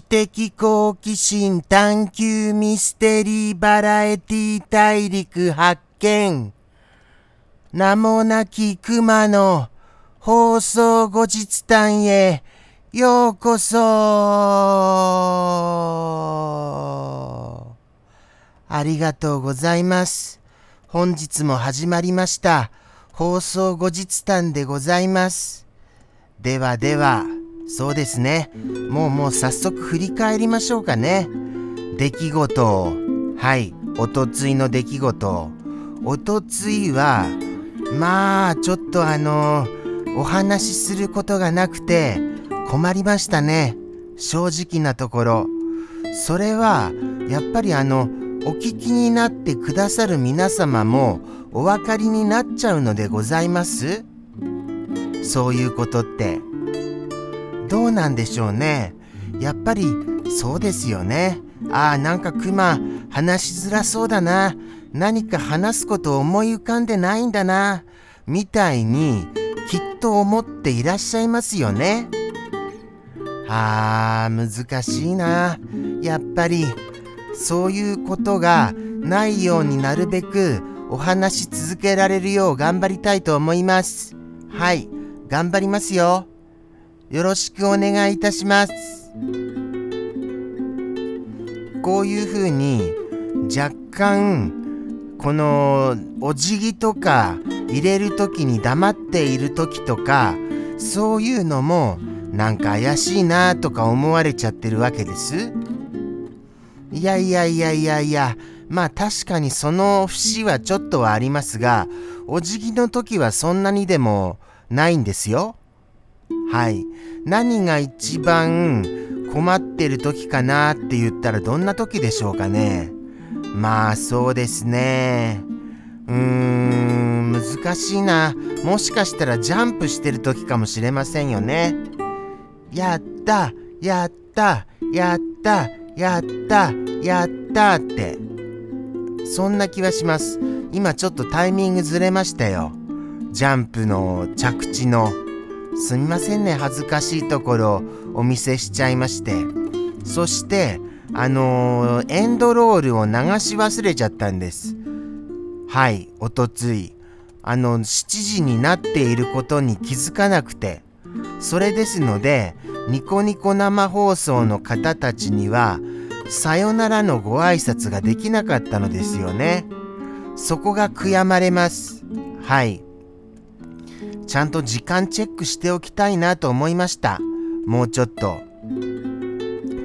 知的好奇心探求ミステリーバラエティ大陸発見。名もなき熊の放送後日談へようこそありがとうございます。本日も始まりました放送後日談でございます。ではでは、そうですね。もうもう早速振り返りましょうかね。出来事を。はい。おとついの出来事。おとついは、まあ、ちょっとあの、お話しすることがなくて困りましたね。正直なところ。それは、やっぱりあの、お聞きになってくださる皆様もお分かりになっちゃうのでございます？そういうことって。どうなんでしょうね。やっぱりそうですよね。ああ、なんかクマ話しづらそうだな。何か話すこと思い浮かんでないんだな。みたいにきっと思っていらっしゃいますよね。ああ、難しいな。やっぱりそういうことがないようになるべくお話し続けられるよう頑張りたいと思います。はい。頑張りますよ。よろしくお願いいたします。こういうふうに若干このお辞儀とか入れる時に黙っている時とかそういうのもなんか怪しいなとか思われちゃってるわけです。いやいやいやいやいやまあ確かにその節はちょっとはありますがお辞儀の時はそんなにでもないんですよ。はい。何が一番困ってる時かなって言ったらどんな時でしょうかね。まあそうですね。うーん、難しいな。もしかしたらジャンプしてる時かもしれませんよね。やった、やった、やった、やった、やったって。そんな気はします。今ちょっとタイミングずれましたよ。ジャンプの着地のすみませんね恥ずかしいところお見せしちゃいまして。そしてあのー、エンドロールを流し忘れちゃったんです。はいおとつい。あの7時になっていることに気づかなくて。それですのでニコニコ生放送の方たちにはさよならのご挨拶ができなかったのですよね。そこが悔やまれます。はい。ちゃんと時間チェックしておきたいなと思いました。もうちょっと。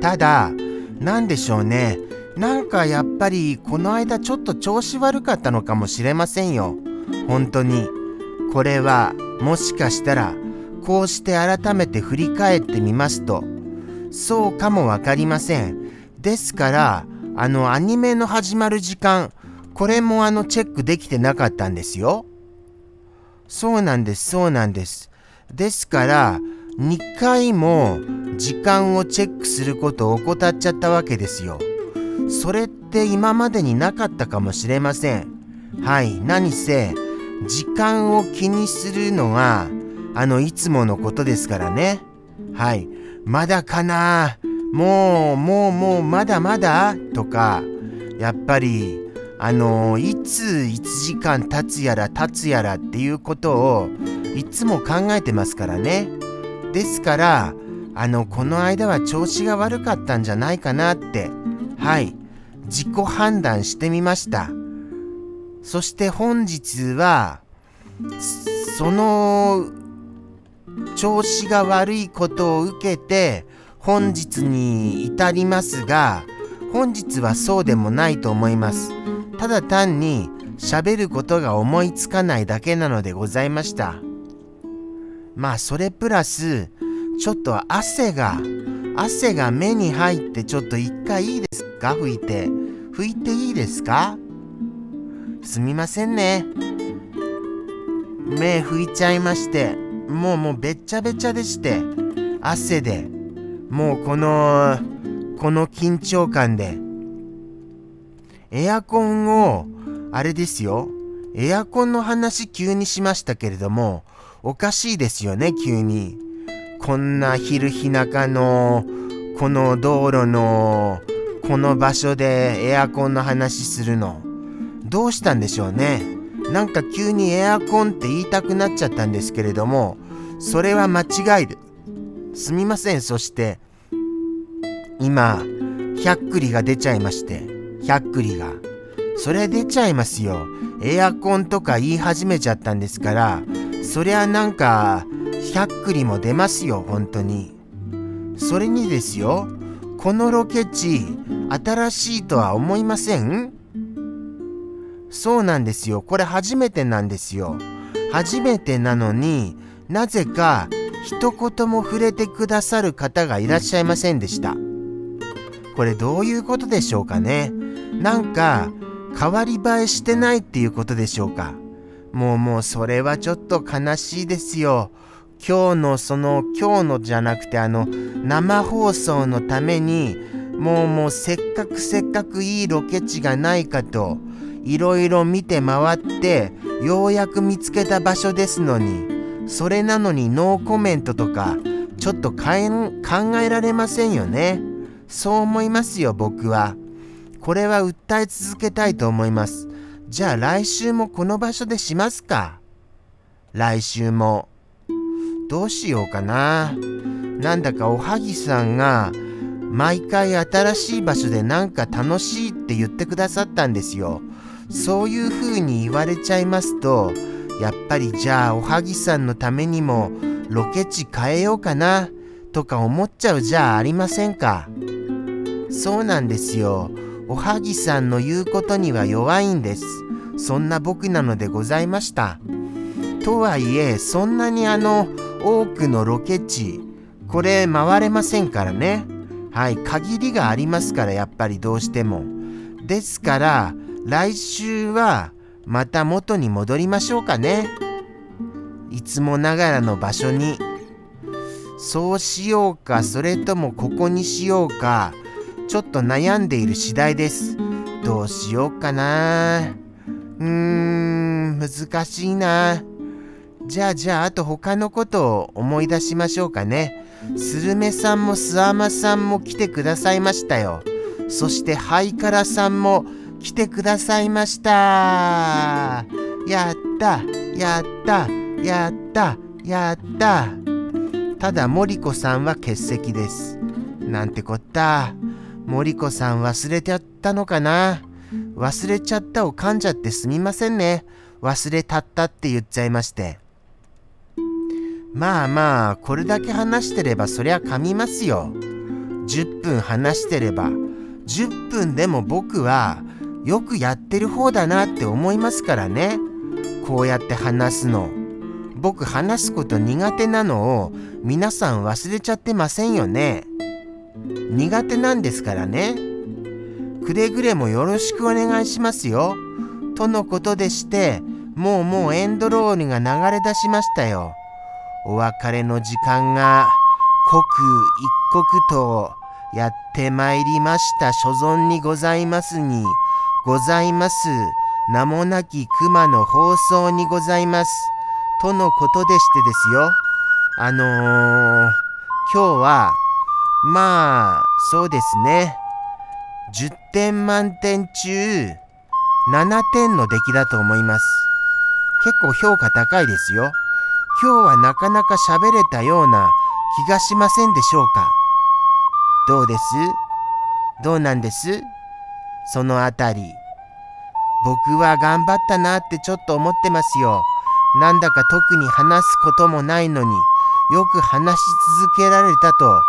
ただ、何でしょうね。なんかやっぱりこの間ちょっと調子悪かったのかもしれませんよ。本当に。これはもしかしたらこうして改めて振り返ってみますとそうかもわかりません。ですからあのアニメの始まる時間これもあのチェックできてなかったんですよ。そうなんです、そうなんです。ですから、2回も時間をチェックすることを怠っちゃったわけですよ。それって今までになかったかもしれません。はい、何せ、時間を気にするのは、あの、いつものことですからね。はい、まだかなもう、もう、もう、まだまだ？とか、やっぱり、あのいつ1時間経つやら経つやらっていうことをいつも考えてますからね。ですから、あの、この間は調子が悪かったんじゃないかなって、はい、自己判断してみました。そして本日は、その調子が悪いことを受けて本日に至りますが、本日はそうでもないと思います。ただ単に喋ることが思いつかないだけなのでございました。まあそれプラスちょっと汗が汗が目に入ってちょっと一回いいですか？拭いて。拭いていいですか？すみませんね。目拭いちゃいましてもうもうべっちゃべちゃでして汗でもうこのこの緊張感でエアコンを、あれですよ。エアコンの話急にしましたけれども、おかしいですよね、急に。こんな昼日中の、この道路のこの場所でエアコンの話するのどうしたんでしょうねなんか急にエアコンって言いたくなっちゃったんですけれどもそれは間違いですみませんそして今100栗が出ちゃいまして100栗が。それ出ちゃいますよ。エアコンとか言い始めちゃったんですから。そりゃなんか100栗も出ますよ本当に。それにですよ。このロケ地新しいとは思いません？そうなんですよ。これ初めてなんですよ。初めてなのになぜか一言も触れてくださる方がいらっしゃいませんでした。これどういうことでしょうかね。なんか変わり映えしてないっていうことでしょうか。もうもうそれはちょっと悲しいですよ。今日のその今日のじゃなくてあの生放送のためにもうもうせっかくせっかくいいロケ地がないかといろいろ見て回ってようやく見つけた場所ですのにそれなのにノーコメントとかちょっと考えられませんよね。そう思いますよ僕は。これは訴え続けたいと思います。じゃあ来週もこの場所でしますか。来週も。どうしようかな。なんだかおはぎさんが毎回新しい場所でなんか楽しいって言ってくださったんですよ。そういう風に言われちゃいますとやっぱりじゃあおはぎさんのためにもロケ地変えようかなとか思っちゃうじゃあありませんか。そうなんですよ。おはぎさんの言うことには弱いんです。そんな僕なのでございました。とはいえそんなにあの多くのロケ地これ回れませんからね。はい限りがありますからやっぱりどうしても。ですから来週はまた元に戻りましょうかね。いつもながらの場所に。そうしようかそれともここにしようか。ちょっと悩んでいる次第です。どうしようかな。うーん難しいな。じゃあじゃああと他のことを思い出しましょうかね。スルメさんもスアマさんも来てくださいましたよ。そしてハイカラさんも来てくださいました。やったやったやったやった。ただ森子さんは欠席です。なんてこった。森子さん忘れちゃったのかな？忘れちゃったを噛んじゃってすみませんね。忘れたったって言っちゃいまして。まあまあこれだけ話してればそりゃ噛みますよ。10分話してれば。10分でも僕はよくやってる方だなって思いますからね。こうやって話すの。僕話すこと苦手なのを皆さん忘れちゃってませんよね。苦手なんですからね。くれぐれもよろしくお願いしますよ。とのことでしてもうもうエンドロールが流れ出しましたよ。お別れの時間が刻一刻とやってまいりました。所存にございますにございます。名もなき熊の放送にございます。とのことでしてですよ。あのー、今日はまあそうですね。10点満点中7点の出来だと思います。結構評価高いですよ。今日はなかなか喋れたような気がしませんでしょうか。どうです？どうなんです？そのあたり。僕は頑張ったなってちょっと思ってますよ。なんだか特に話すこともないのによく話し続けられたと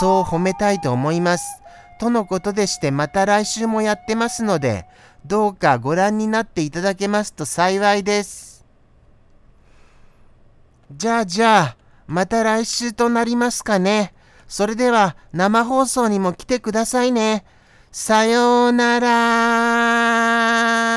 そう褒めたいと思いますとのことでしてまた来週もやってますのでどうかご覧になっていただけますと幸いですじゃあじゃあ、また来週となりますかね。それでは生放送にも来てくださいね。さようなら